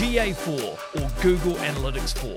GA4 or Google Analytics 4.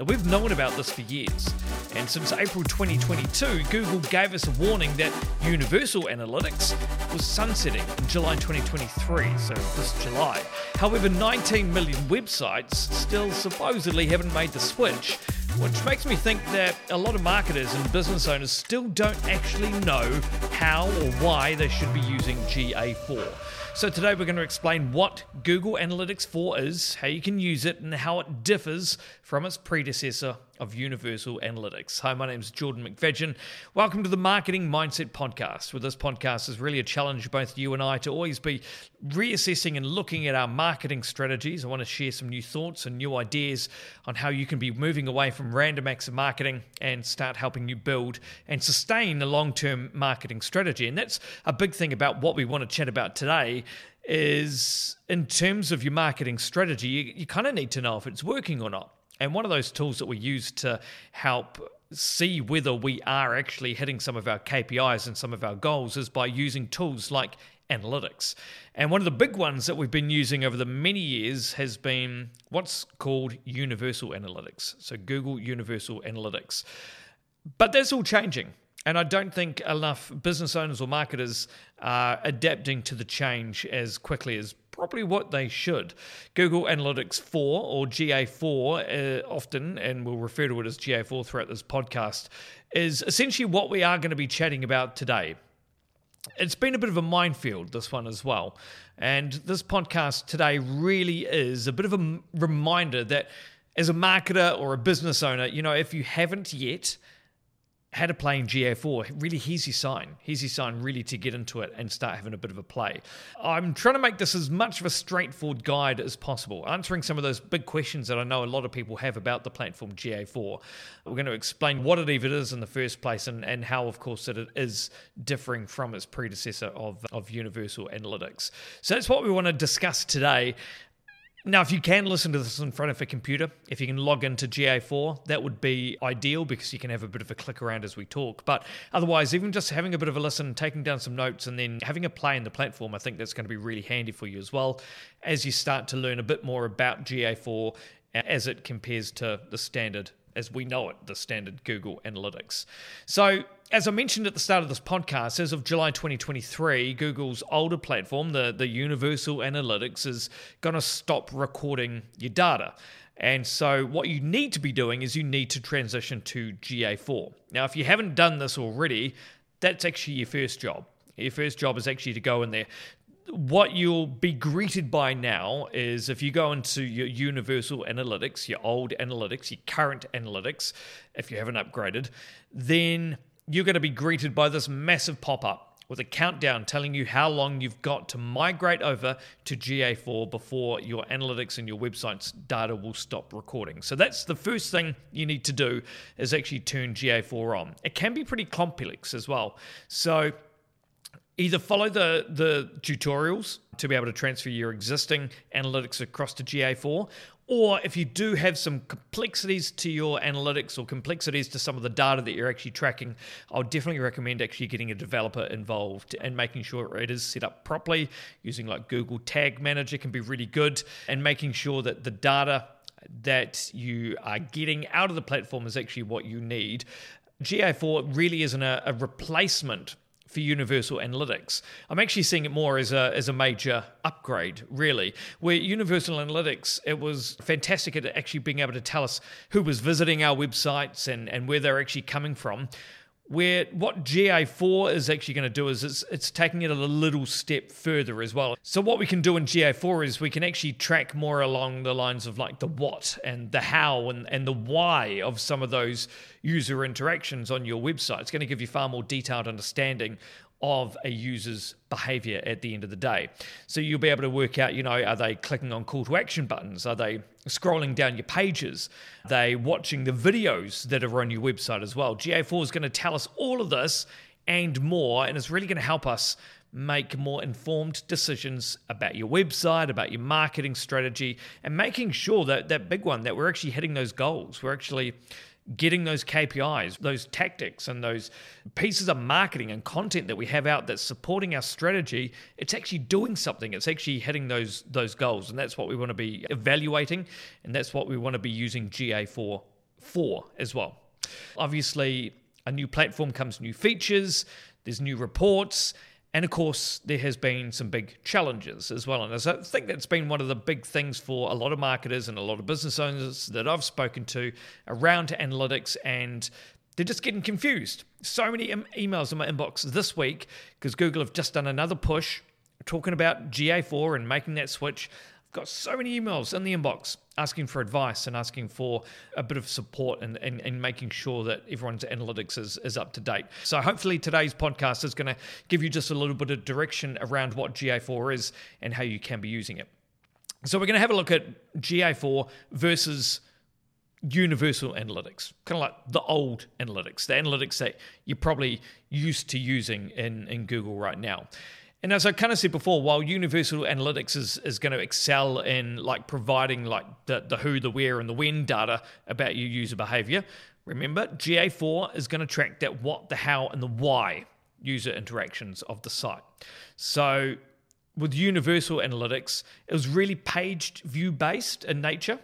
Now, we've known about this for years, and since April 2022, Google gave us a warning that Universal Analytics was sunsetting in July 2023, so this July. However, 19 million websites still supposedly haven't made the switch, which makes me think that a lot of marketers and business owners still don't actually know how or why they should be using GA4. So today we're going to explain what Google Analytics 4 is, how you can use it, and how it differs from its predecessor of Universal Analytics. Hi, my name is Jordan McVedgen. Welcome to the Marketing Mindset Podcast, With this podcast is really a challenge both you and I to always be reassessing and looking at our marketing strategies. I want to share some new thoughts and new ideas on how you can be moving away from random acts of marketing and start helping you build and sustain a long-term marketing strategy. And that's a big thing about what we want to chat about today is in terms of your marketing strategy, you, you kind of need to know if it's working or not. And one of those tools that we use to help see whether we are actually hitting some of our KPIs and some of our goals is by using tools like analytics. And one of the big ones that we've been using over the many years has been what's called Universal Analytics. So Google Universal Analytics. But that's all changing. And I don't think enough business owners or marketers are adapting to the change as quickly as probably what they should. Google Analytics 4 or GA4, uh, often, and we'll refer to it as GA4 throughout this podcast, is essentially what we are going to be chatting about today. It's been a bit of a minefield, this one as well. And this podcast today really is a bit of a reminder that as a marketer or a business owner, you know, if you haven't yet, how to play in GA4. Really, here's sign. Here's sign, really, to get into it and start having a bit of a play. I'm trying to make this as much of a straightforward guide as possible, answering some of those big questions that I know a lot of people have about the platform GA4. We're going to explain what it even is in the first place and, and how, of course, that it is differing from its predecessor of, of Universal Analytics. So that's what we want to discuss today. Now, if you can listen to this in front of a computer, if you can log into GA4, that would be ideal because you can have a bit of a click around as we talk. But otherwise, even just having a bit of a listen, taking down some notes, and then having a play in the platform, I think that's going to be really handy for you as well as you start to learn a bit more about GA4 as it compares to the standard as we know it, the standard Google Analytics. So, as I mentioned at the start of this podcast, as of July 2023, Google's older platform, the, the Universal Analytics, is going to stop recording your data. And so, what you need to be doing is you need to transition to GA4. Now, if you haven't done this already, that's actually your first job. Your first job is actually to go in there, what you'll be greeted by now is if you go into your universal analytics, your old analytics, your current analytics, if you haven't upgraded, then you're going to be greeted by this massive pop up with a countdown telling you how long you've got to migrate over to GA4 before your analytics and your website's data will stop recording. So that's the first thing you need to do is actually turn GA4 on. It can be pretty complex as well. So either follow the the tutorials to be able to transfer your existing analytics across to GA4 or if you do have some complexities to your analytics or complexities to some of the data that you're actually tracking, I would definitely recommend actually getting a developer involved and making sure it is set up properly. Using like Google Tag Manager can be really good, and making sure that the data that you are getting out of the platform is actually what you need. GA4 really isn't a, a replacement for Universal Analytics. I'm actually seeing it more as a as a major upgrade, really. Where Universal Analytics, it was fantastic at actually being able to tell us who was visiting our websites and, and where they're actually coming from where what GA4 is actually going to do is it's, it's taking it a little step further as well. So what we can do in GA4 is we can actually track more along the lines of like the what and the how and, and the why of some of those user interactions on your website. It's going to give you far more detailed understanding of a user's behavior at the end of the day. So you'll be able to work out, you know, are they clicking on call to action buttons? Are they scrolling down your pages? Are they watching the videos that are on your website as well? GA4 is going to tell us all of this and more, and it's really going to help us make more informed decisions about your website, about your marketing strategy, and making sure that that big one that we're actually hitting those goals. We're actually getting those KPIs, those tactics, and those pieces of marketing and content that we have out that's supporting our strategy, it's actually doing something. It's actually hitting those those goals, and that's what we want to be evaluating, and that's what we want to be using GA4 for as well. Obviously, a new platform comes new features. There's new reports and of course, there has been some big challenges as well. And I think that's been one of the big things for a lot of marketers and a lot of business owners that I've spoken to around analytics and they're just getting confused. So many emails in my inbox this week because Google have just done another push talking about GA4 and making that switch I've got so many emails in the inbox asking for advice and asking for a bit of support and, and, and making sure that everyone's analytics is, is up to date. So, hopefully, today's podcast is going to give you just a little bit of direction around what GA4 is and how you can be using it. So, we're going to have a look at GA4 versus universal analytics, kind of like the old analytics, the analytics that you're probably used to using in, in Google right now. And as I kind of said before, while Universal Analytics is, is going to excel in like providing like the, the who, the where, and the when data about your user behavior, remember GA4 is going to track that what, the how, and the why user interactions of the site. So with Universal Analytics, it was really page view based in nature.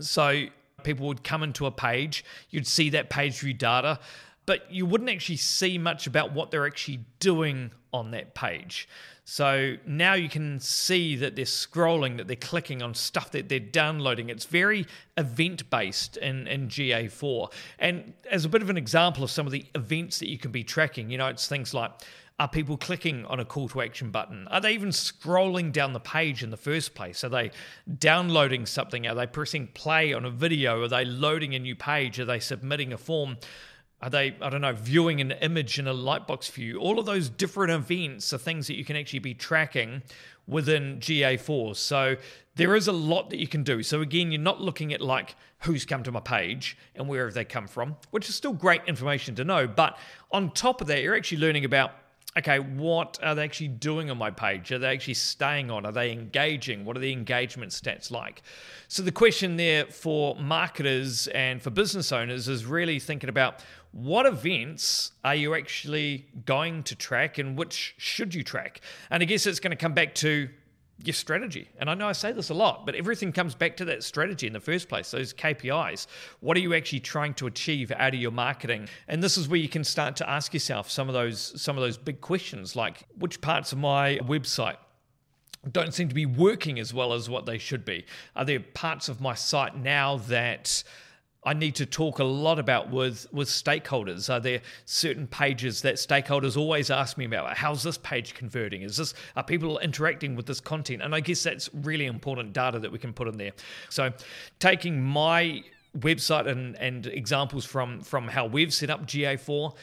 So people would come into a page, you'd see that page view data, but you wouldn't actually see much about what they're actually doing on that page. So now you can see that they're scrolling, that they're clicking on stuff that they're downloading. It's very event based in, in GA4. And as a bit of an example of some of the events that you can be tracking, you know, it's things like are people clicking on a call to action button? Are they even scrolling down the page in the first place? Are they downloading something? Are they pressing play on a video? Are they loading a new page? Are they submitting a form? Are they, I don't know, viewing an image in a Lightbox view? All of those different events are things that you can actually be tracking within GA4. So there is a lot that you can do. So again, you're not looking at like who's come to my page and where have they come from, which is still great information to know. But on top of that, you're actually learning about okay, what are they actually doing on my page? Are they actually staying on? Are they engaging? What are the engagement stats like? So, the question there for marketers and for business owners is really thinking about what events are you actually going to track and which should you track? And I guess it's going to come back to your strategy. And I know I say this a lot, but everything comes back to that strategy in the first place, those KPIs. What are you actually trying to achieve out of your marketing? And this is where you can start to ask yourself some of those some of those big questions like which parts of my website don't seem to be working as well as what they should be? Are there parts of my site now that I need to talk a lot about with with stakeholders. Are there certain pages that stakeholders always ask me about? How's this page converting? Is this are people interacting with this content? And I guess that's really important data that we can put in there. So taking my website and, and examples from from how we've set up GA4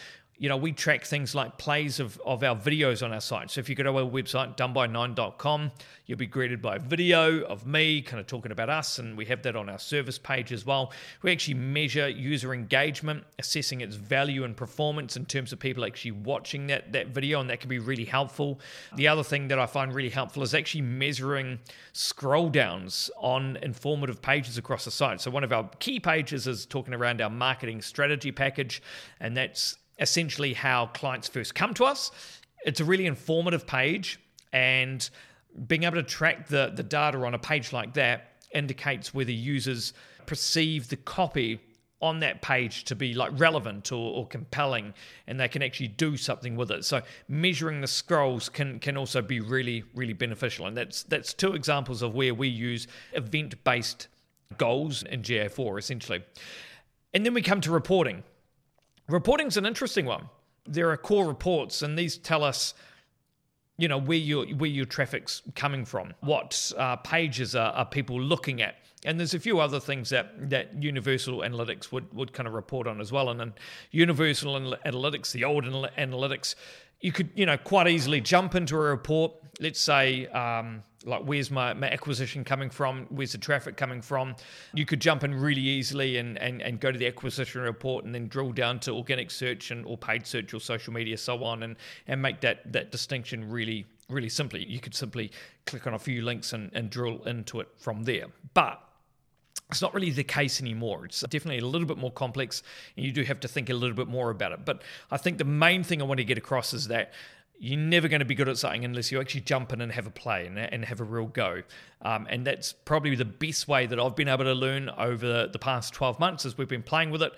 you know, we track things like plays of, of our videos on our site. So if you go to our website, doneby9.com, you'll be greeted by a video of me kind of talking about us, and we have that on our service page as well. We actually measure user engagement, assessing its value and performance in terms of people actually watching that, that video, and that can be really helpful. The other thing that I find really helpful is actually measuring scroll downs on informative pages across the site. So one of our key pages is talking around our marketing strategy package, and that's essentially how clients first come to us. It's a really informative page, and being able to track the, the data on a page like that indicates whether users perceive the copy on that page to be like relevant or, or, compelling and they can actually do something with it. So measuring the scrolls can can also be really really beneficial and that's that's two examples of where we use event based goals in GA4 essentially. And then we come to reporting Reporting's an interesting one. There are core reports, and these tell us, you know, where your where your traffic's coming from, what uh, pages are, are people looking at, and there's a few other things that that Universal Analytics would would kind of report on as well. And then Universal Analytics, the old analytics, you could you know quite easily jump into a report. Let's say. Um, like where's my, my acquisition coming from where's the traffic coming from you could jump in really easily and, and, and go to the acquisition report and then drill down to organic search and or paid search or social media so on and and make that that distinction really really simply you could simply click on a few links and, and drill into it from there but It's not really the case anymore. It's definitely a little bit more complex, and you do have to think a little bit more about it. But I think the main thing I want to get across is that you're never going to be good at something unless you actually jump in and have a play and, and have a real go. Um, and that's probably the best way that I've been able to learn over the past 12 months as we've been playing with it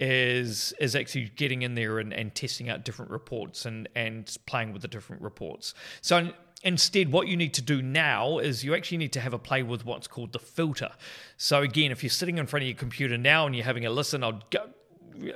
is is actually getting in there and, and testing out different reports and and playing with the different reports. So instead what you need to do now is you actually need to have a play with what's called the filter so again if you're sitting in front of your computer now and you're having a listen i'd go,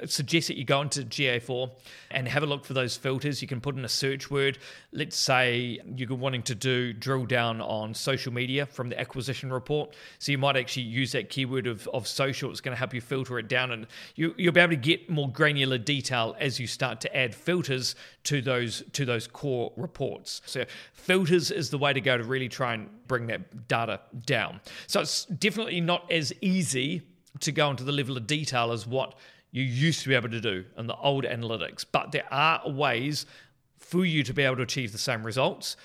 suggest that you go into GA4 and have a look for those filters. You can put in a search word. Let's say you're wanting to do drill down on social media from the acquisition report. So you might actually use that keyword of, of social. It's going to help you filter it down, and you, you'll be able to get more granular detail as you start to add filters to those to those core reports. So filters is the way to go to really try and bring that data down. So it's definitely not as easy to go into the level of detail as what you used to be able to do in the old analytics. But there are ways for you to be able to achieve the same results.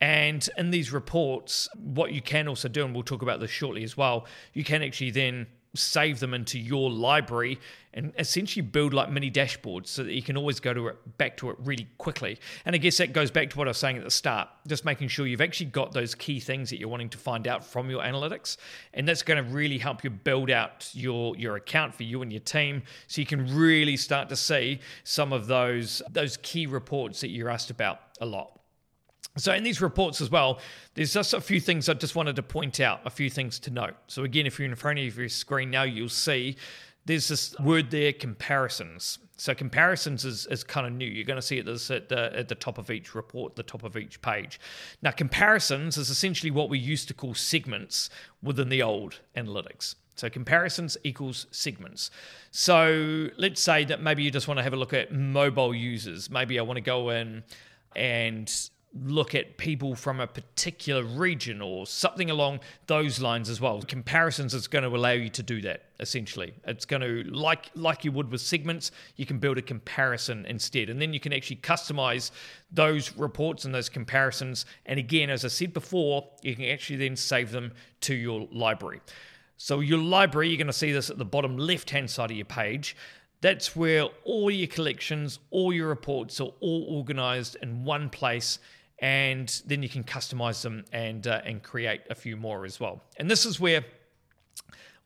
And in these reports, what you can also do, and we'll talk about this shortly as well, you can actually then save them into your library and essentially build like mini dashboards so that you can always go to it back to it really quickly. And I guess that goes back to what I was saying at the start, just making sure you've actually got those key things that you're wanting to find out from your analytics. And that's going to really help you build out your your account for you and your team so you can really start to see some of those those key reports that you're asked about a lot. So, in these reports as well, there's just a few things I just wanted to point out, a few things to note. So, again, if you're in front of your screen now, you'll see there's this word there comparisons. So, comparisons is, is kind of new. You're going to see it this at the, at the top of each report, the top of each page. Now, comparisons is essentially what we used to call segments within the old analytics. So comparisons equals segments. So let's say that maybe you just want to have a look at mobile users. Maybe I want to go in and look at people from a particular region or something along those lines as well. Comparisons is going to allow you to do that essentially. It's going to like like you would with segments, you can build a comparison instead and then you can actually customize those reports and those comparisons and again as I said before, you can actually then save them to your library. So your library, you're going to see this at the bottom left-hand side of your page. That's where all your collections, all your reports are all organized in one place and then you can customize them and uh, and create a few more as well. And this is where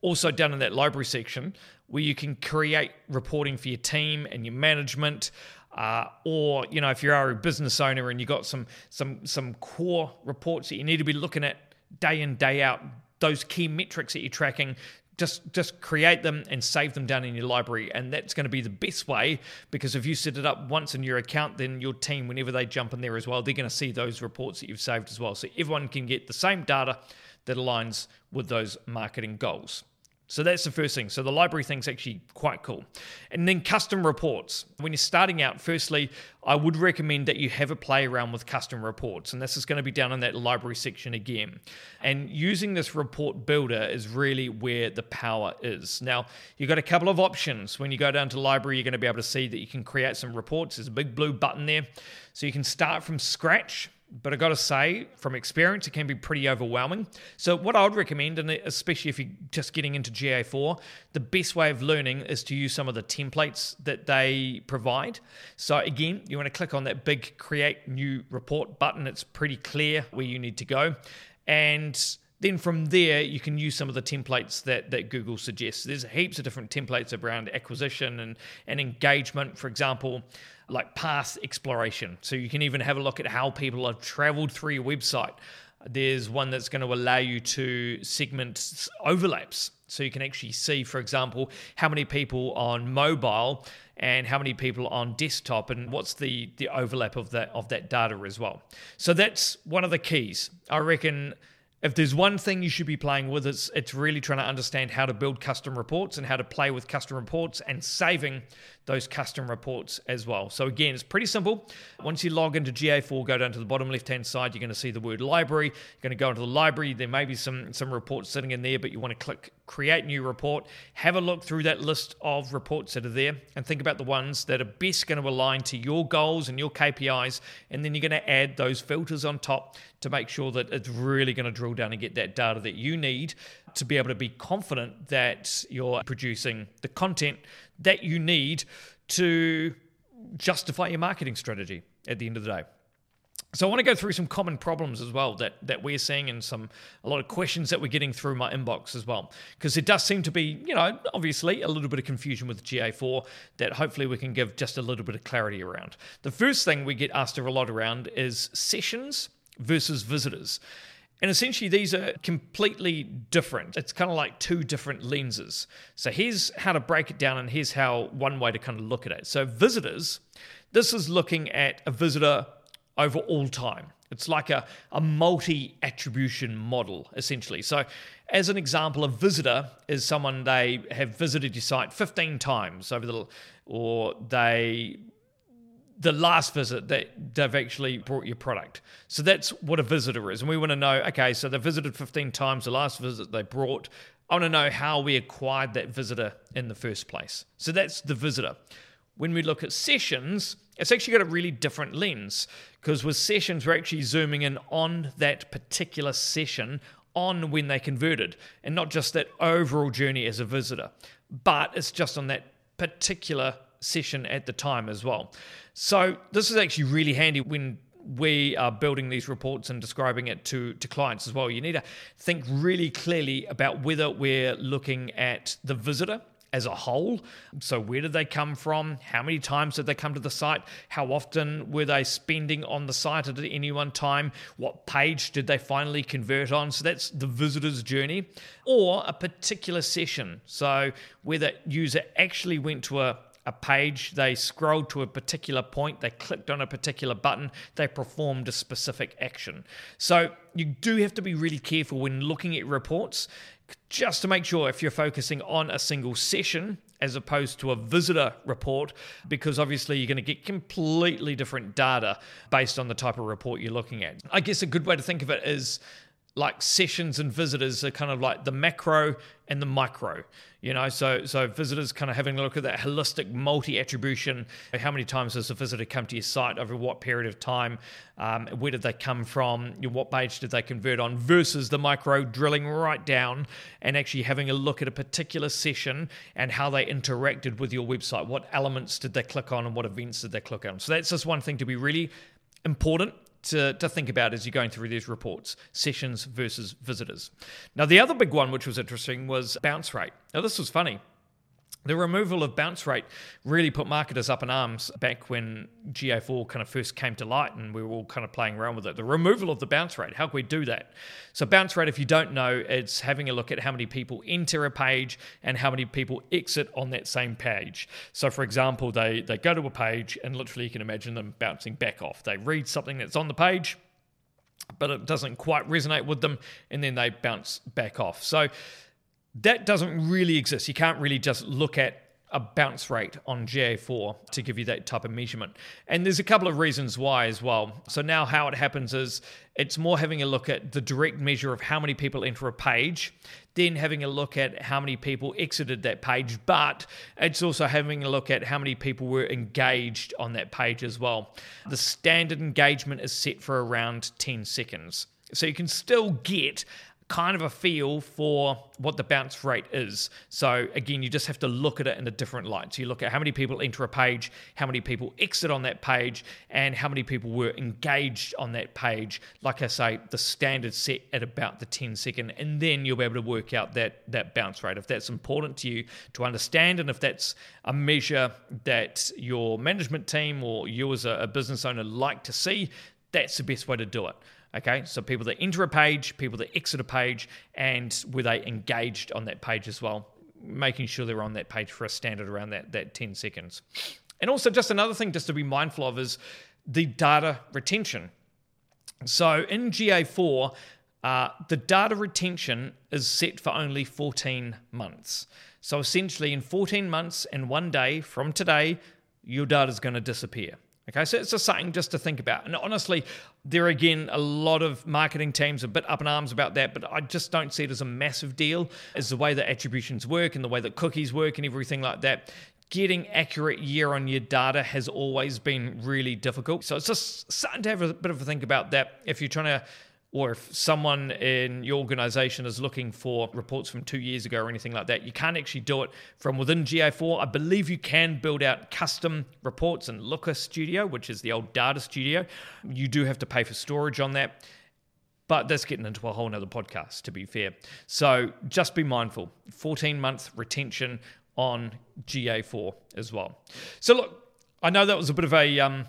also down in that library section where you can create reporting for your team and your management. Uh, or you know if you are a business owner and you've got some some some core reports that you need to be looking at day in day out those key metrics that you're tracking just just create them and save them down in your library. And that's going to be the best way because if you set it up once in your account then your team whenever they jump in there as well they're going to see those reports that you've saved as well. So everyone can get the same data that aligns with those marketing goals so that's the first thing. So the library thing's actually quite cool. And then custom reports. When you're starting out, firstly, I would recommend that you have a play around with custom reports. And this is going to be down in that library section again. And using this report builder is really where the power is. Now, you've got a couple of options. When you go down to library, you're going to be able to see that you can create some reports. There's a big blue button there. So you can start from scratch but I got to say, from experience, it can be pretty overwhelming. So, what I would recommend, and especially if you're just getting into GA4, the best way of learning is to use some of the templates that they provide. So, again, you want to click on that big Create New Report button. It's pretty clear where you need to go. And then from there, you can use some of the templates that, that Google suggests. There's heaps of different templates around acquisition and, and engagement. For example, like path exploration. So you can even have a look at how people have traveled through your website. There's one that's going to allow you to segment overlaps. So you can actually see, for example, how many people on mobile and how many people on desktop and what's the, the overlap of that of that data as well. So that's one of the keys. I reckon if there's one thing you should be playing with, it's it's really trying to understand how to build custom reports and how to play with custom reports and saving those custom reports as well. So again, it's pretty simple. Once you log into GA4, go down to the bottom left-hand side, you're going to see the word library. You're going to go into the library. There may be some some reports sitting in there, but you want to click create new report, have a look through that list of reports that are there, and think about the ones that are best going to align to your goals and your KPIs. And then you're going to add those filters on top to make sure that it's really going to drill down and get that data that you need to be able to be confident that you're producing the content that you need to justify your marketing strategy at the end of the day. So I want to go through some common problems as well that that we're seeing and some a lot of questions that we're getting through my inbox as well because it does seem to be you know obviously a little bit of confusion with GA4 that hopefully we can give just a little bit of clarity around. The first thing we get asked a lot around is sessions versus visitors. And essentially, these are completely different. It's kind of like two different lenses. So, here's how to break it down, and here's how one way to kind of look at it. So, visitors, this is looking at a visitor over all time. It's like a, a multi attribution model, essentially. So, as an example, a visitor is someone they have visited your site 15 times over the, or they the last visit that they've actually brought your product. So that's what a visitor is. And we want to know okay, so they visited 15 times, the last visit they brought. I want to know how we acquired that visitor in the first place. So that's the visitor. When we look at sessions, it's actually got a really different lens because with sessions, we're actually zooming in on that particular session on when they converted and not just that overall journey as a visitor, but it's just on that particular session at the time as well. So this is actually really handy when we are building these reports and describing it to, to clients as well. You need to think really clearly about whether we're looking at the visitor as a whole. So, where did they come from? How many times did they come to the site? How often were they spending on the site at any one time? What page did they finally convert on? So, that's the visitor's journey or a particular session. So, whether user actually went to a a page, they scrolled to a particular point, they clicked on a particular button, they performed a specific action. So you do have to be really careful when looking at reports just to make sure if you're focusing on a single session as opposed to a visitor report, because obviously you're going to get completely different data based on the type of report you're looking at. I guess a good way to think of it is like sessions and visitors are kind of like the macro and the micro you know? So so visitors kind of having a look at that holistic multi-attribution. How many times does a visitor come to your site over what period of time? Um, where did they come from? What page did they convert on? Versus the micro drilling right down and actually having a look at a particular session and how they interacted with your website. What elements did they click on and what events did they click on? So that's just one thing to be really important to, to think about as you're going through these reports sessions versus visitors. Now, the other big one, which was interesting, was bounce rate. Now, this was funny. The removal of bounce rate really put marketers up in arms back when GA4 kind of first came to light and we were all kind of playing around with it. The removal of the bounce rate, how can we do that? So, bounce rate, if you don't know, it's having a look at how many people enter a page and how many people exit on that same page. So, for example, they, they go to a page and literally you can imagine them bouncing back off. They read something that's on the page, but it doesn't quite resonate with them, and then they bounce back off. So, that doesn't really exist. You can't really just look at a bounce rate on GA4 to give you that type of measurement. And there's a couple of reasons why as well. So now how it happens is it's more having a look at the direct measure of how many people enter a page, then having a look at how many people exited that page, but it's also having a look at how many people were engaged on that page as well. The standard engagement is set for around 10 seconds. So you can still get kind of a feel for what the bounce rate is. So again, you just have to look at it in a different light. So you look at how many people enter a page, how many people exit on that page, and how many people were engaged on that page. Like I say, the standard set at about the 10 second, and then you'll be able to work out that that bounce rate if that's important to you to understand, and if that's a measure that your management team or you as a, a business owner like to see. That's the best way to do it. Okay, so people that enter a page, people that exit a page, and were they engaged on that page as well, making sure they're on that page for a standard around that, that 10 seconds. And also, just another thing just to be mindful of is the data retention. So in GA4, uh, the data retention is set for only 14 months. So essentially, in 14 months and one day from today, your data is going to disappear. Okay, so it's just something just to think about. And honestly, there again a lot of marketing teams are a bit up in arms about that, but I just don't see it as a massive deal as the way that attributions work and the way that cookies work and everything like that. Getting accurate year on year data has always been really difficult. So it's just something to have a bit of a think about that if you're trying to or if someone in your organization is looking for reports from two years ago or anything like that, you can't actually do it from within GA4. I believe you can build out custom reports in Looker Studio, which is the old data studio. You do have to pay for storage on that. But that's getting into a whole nother podcast, to be fair. So just be mindful 14 month retention on GA4 as well. So, look, I know that was a bit of a, um,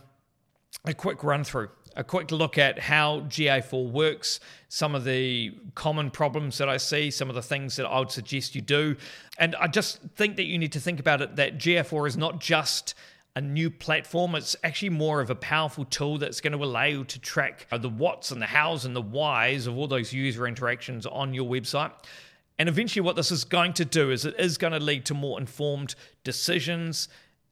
a quick run through a quick look at how GA4 works, some of the common problems that I see, some of the things that I would suggest you do. And I just think that you need to think about it that GA4 is not just a new platform. It's actually more of a powerful tool that's going to allow you to track the what's and the hows and the whys of all those user interactions on your website. And eventually, what this is going to do is it is going to lead to more informed decisions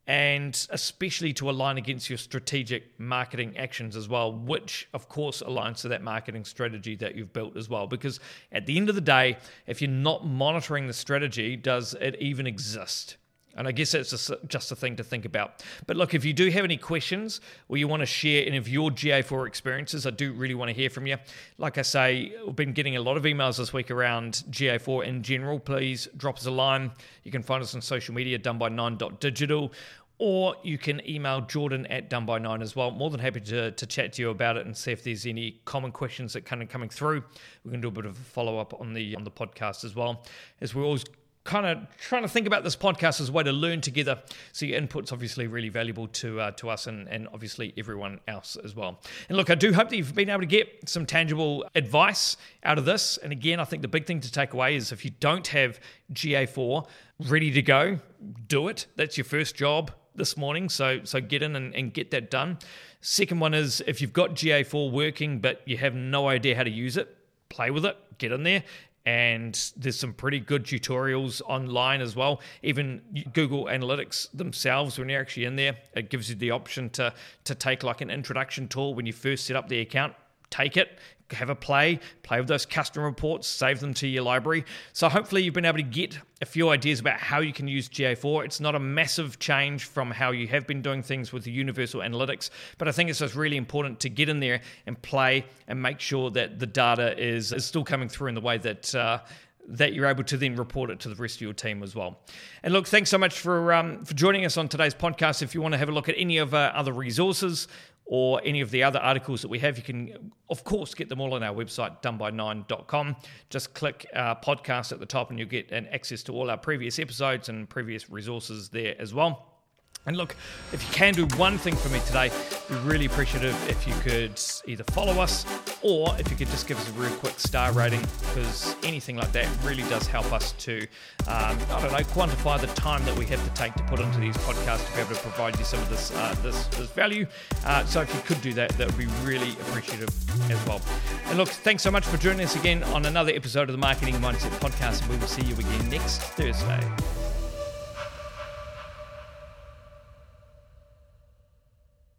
and especially to align against your strategic marketing actions as well, which of course aligns to that marketing strategy that you've built as well. Because at the end of the day, if you're not monitoring the strategy, does it even exist? And I guess that's just, just a thing to think about. But look, if you do have any questions or you want to share any of your GA4 experiences, I do really want to hear from you. Like I say, we've been getting a lot of emails this week around GA4 in general. Please drop us a line. You can find us on social media, done by nine.digital or you can email Jordan at done by nine as well. More than happy to, to chat to you about it and see if there's any common questions that kind of coming through. We can do a bit of a follow up on the on the podcast as well, as we're always kind of trying to think about this podcast as a way to learn together. So your input's obviously really valuable to uh, to us and, and obviously everyone else as well. And look, I do hope that you've been able to get some tangible advice out of this. And again, I think the big thing to take away is if you don't have GA4 ready to go, do it. That's your first job this morning. So so get in and, and get that done. Second one is if you've got GA4 working but you have no idea how to use it, play with it, get in there and there's some pretty good tutorials online as well. Even Google Analytics themselves, when you're actually in there, it gives you the option to to take like an introduction tool when you first set up the account. Take it, have a play, play with those custom reports, save them to your library. So hopefully you've been able to get a few ideas about how you can use GA4. It's not a massive change from how you have been doing things with the Universal Analytics, but I think it's just really important to get in there and play and make sure that the data is, is still coming through in the way that uh, that you're able to then report it to the rest of your team as well. And look, thanks so much for um, for joining us on today's podcast. If you want to have a look at any of our other resources or any of the other articles that we have, you can, of course, get them all on our website, doneby9.com. Just click uh, podcast at the top and you'll get an access to all our previous episodes and previous resources there as well. And look, if you can do one thing for me today, we'd really appreciative if you could either follow us or if you could just give us a real quick star rating, because anything like that really does help us to, um, I don't know, quantify the time that we have to take to put into these podcasts to be able to provide you some of this uh, this, this value. Uh, so if you could do that, that would be really appreciative as well. And look, thanks so much for joining us again on another episode of the Marketing Mindset Podcast. And we will see you again next Thursday.